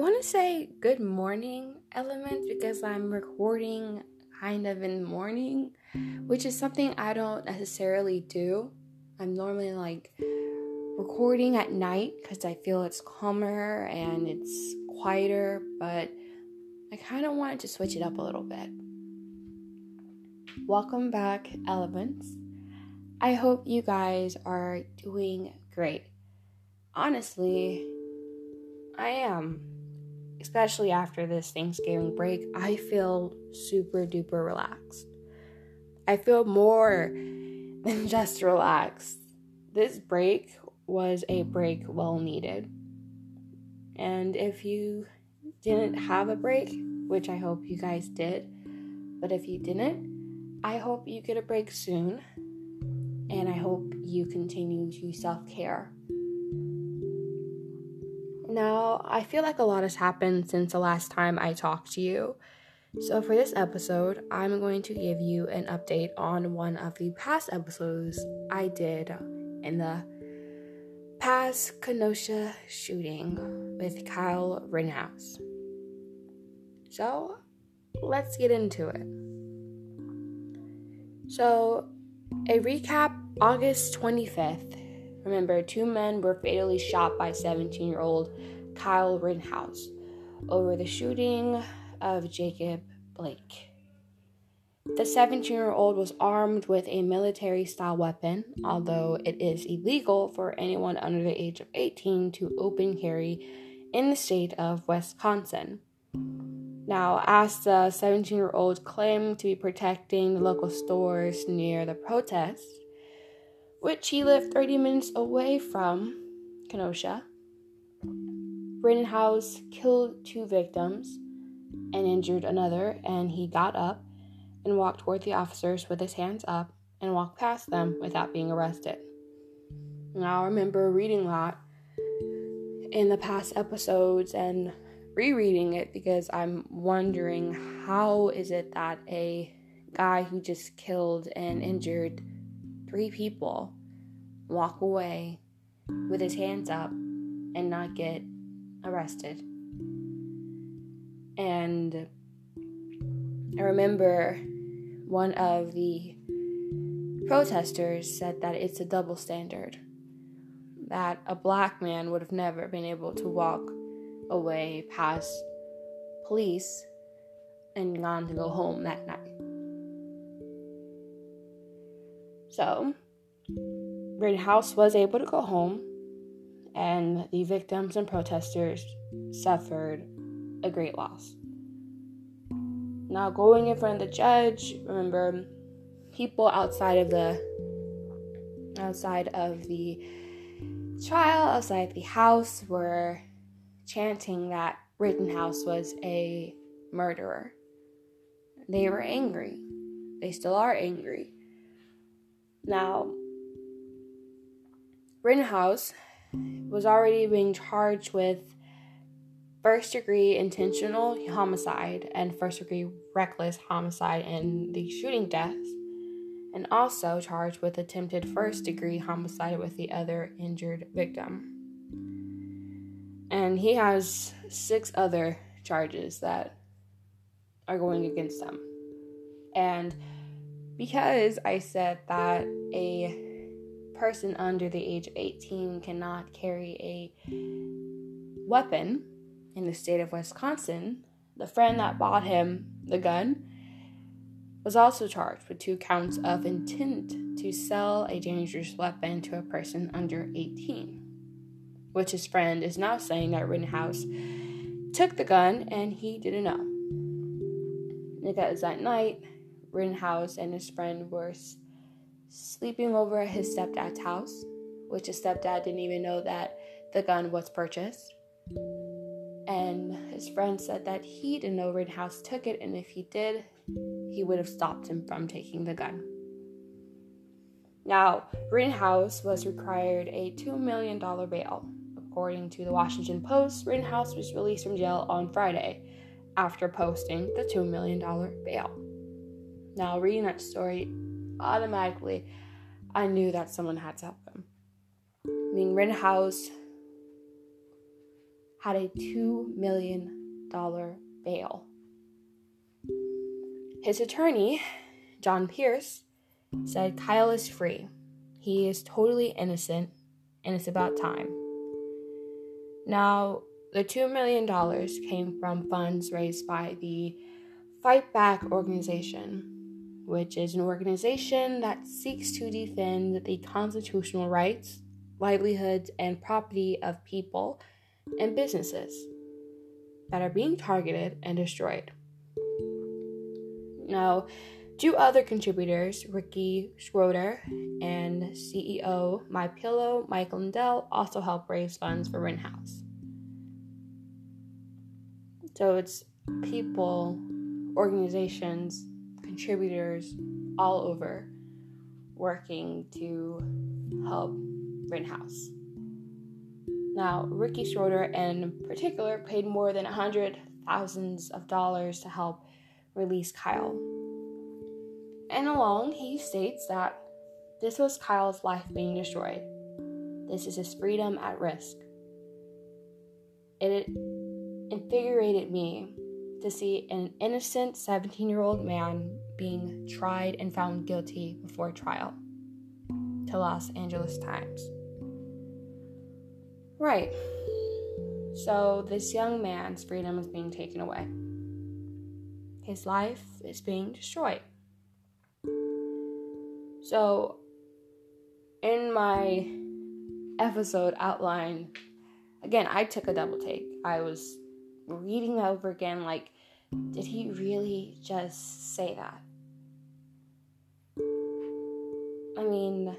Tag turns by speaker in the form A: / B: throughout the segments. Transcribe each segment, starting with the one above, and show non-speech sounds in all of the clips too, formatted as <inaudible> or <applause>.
A: want to say good morning, elements, because I'm recording kind of in the morning, which is something I don't necessarily do. I'm normally like recording at night because I feel it's calmer and it's quieter, but I kind of wanted to switch it up a little bit. Welcome back, elements. I hope you guys are doing great. Honestly, I am. Especially after this Thanksgiving break, I feel super duper relaxed. I feel more <laughs> than just relaxed. This break was a break well needed. And if you didn't have a break, which I hope you guys did, but if you didn't, I hope you get a break soon. And I hope you continue to self care I feel like a lot has happened since the last time I talked to you. So, for this episode, I'm going to give you an update on one of the past episodes I did in the past Kenosha shooting with Kyle Rittenhouse. So, let's get into it. So, a recap August 25th, Remember, two men were fatally shot by 17 year old Kyle Rittenhouse over the shooting of Jacob Blake. The 17 year old was armed with a military style weapon, although it is illegal for anyone under the age of 18 to open carry in the state of Wisconsin. Now, as the 17 year old claimed to be protecting the local stores near the protest, which he lived 30 minutes away from Kenosha. Rittenhouse killed two victims and injured another, and he got up and walked toward the officers with his hands up and walked past them without being arrested. Now, I remember reading that in the past episodes and rereading it because I'm wondering how is it that a guy who just killed and injured three people walk away with his hands up and not get arrested. And I remember one of the protesters said that it's a double standard. That a black man would have never been able to walk away past police and gone to go home that night. So, House was able to go home, and the victims and protesters suffered a great loss. Now, going in front of the judge, remember, people outside of the outside of the trial, outside the house, were chanting that Rittenhouse was a murderer. They were angry. They still are angry. Now, Rittenhouse was already being charged with first degree intentional homicide and first degree reckless homicide in the shooting deaths, and also charged with attempted first degree homicide with the other injured victim. And he has six other charges that are going against him. And because I said that a person under the age of 18 cannot carry a weapon in the state of Wisconsin, the friend that bought him the gun was also charged with two counts of intent to sell a dangerous weapon to a person under 18, which his friend is now saying that Rittenhouse took the gun and he didn't know. Because that night, Rittenhouse and his friend were sleeping over at his stepdad's house, which his stepdad didn't even know that the gun was purchased. And his friend said that he didn't know Rittenhouse took it, and if he did, he would have stopped him from taking the gun. Now, Rittenhouse was required a $2 million bail. According to the Washington Post, Rittenhouse was released from jail on Friday after posting the $2 million bail. Now, reading that story, automatically, I knew that someone had to help him. I mean, Rittenhouse had a $2 million bail. His attorney, John Pierce, said Kyle is free. He is totally innocent, and it's about time. Now, the $2 million came from funds raised by the Fight Back organization, which is an organization that seeks to defend the constitutional rights, livelihoods, and property of people and businesses that are being targeted and destroyed. Now, two other contributors, Ricky Schroder and CEO My Pillow, Mike Lindell, also help raise funds for Rittenhouse. So it's people, organizations, contributors all over working to help Rittenhouse. Now, Ricky Schroder in particular paid more than a hundred thousands of dollars to help release Kyle. And along, he states that this was Kyle's life being destroyed. This is his freedom at risk. It invigorated me to see an innocent 17 year old man being tried and found guilty before trial. To Los Angeles Times. Right. So, this young man's freedom is being taken away. His life is being destroyed. So, in my episode outline, again, I took a double take. I was reading that over again, like, did he really just say that? I mean,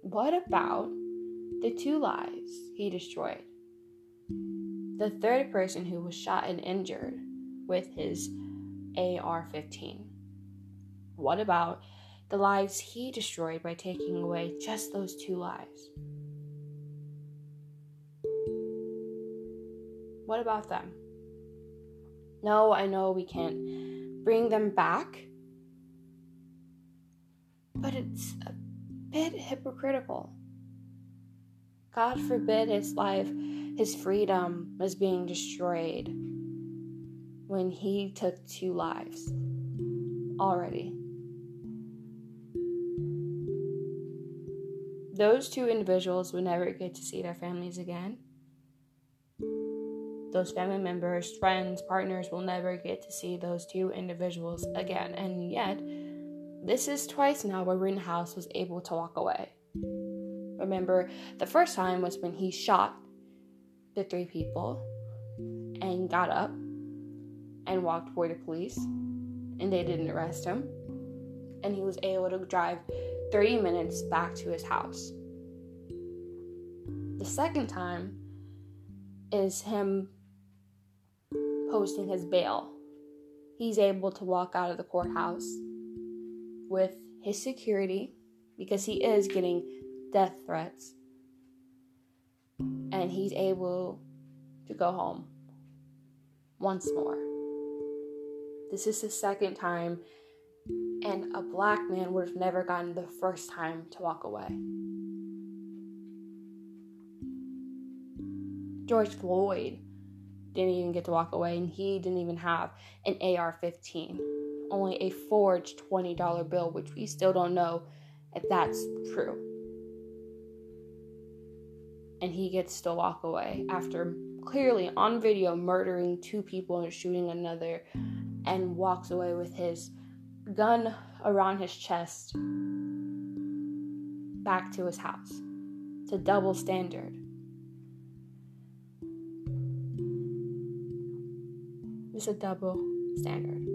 A: what about the two lives he destroyed? The third person who was shot and injured with his AR 15? What about the lives he destroyed by taking away just those two lives? What about them? No, I know we can't bring them back, but it's a bit hypocritical. God forbid his life, his freedom was being destroyed when he took two lives already. Those two individuals would never get to see their families again. Those family members, friends, partners will never get to see those two individuals again. And yet, this is twice now where Rittenhouse was able to walk away. Remember, the first time was when he shot the three people and got up and walked toward the police, and they didn't arrest him. And he was able to drive 30 minutes back to his house. The second time is him posting his bail. He's able to walk out of the courthouse with his security because he is getting death threats. And he's able to go home once more. This is the second time, and a black man would have never gotten the first time to walk away. George Floyd didn't even get to walk away, and he didn't even have an AR 15, only a forged $20 bill, which we still don't know if that's true. And he gets to walk away after clearly on video murdering two people and shooting another and walks away with his gun around his chest back to his house. It's a double standard. It's a double standard.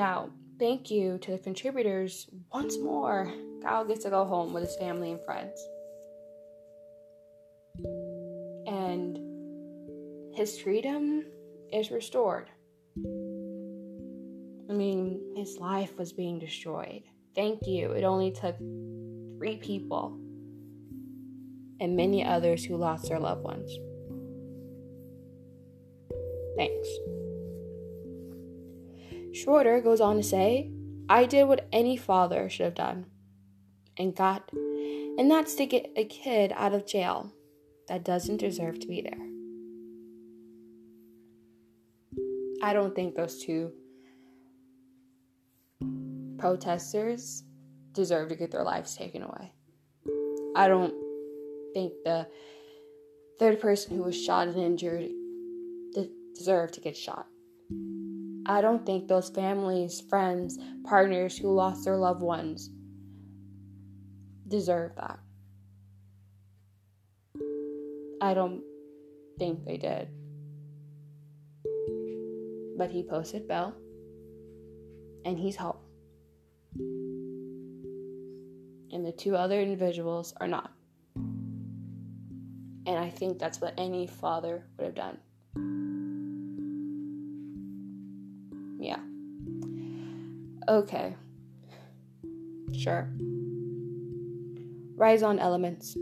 A: Now, thank you to the contributors once more. Kyle gets to go home with his family and friends. And his freedom is restored. I mean, his life was being destroyed. Thank you. It only took three people and many others who lost their loved ones. Thanks. Schroder goes on to say, I did what any father should have done and got And that's to get a kid out of jail that doesn't deserve to be there. I don't think those two protesters deserve to get their lives taken away. I don't think the third person who was shot and injured deserved to get shot. I don't think those families, friends, partners who lost their loved ones deserve that. I don't think they did. But he posted bail and he's home. And the two other individuals are not. And I think that's what any father would have done. Okay. Sure. Rise on elements.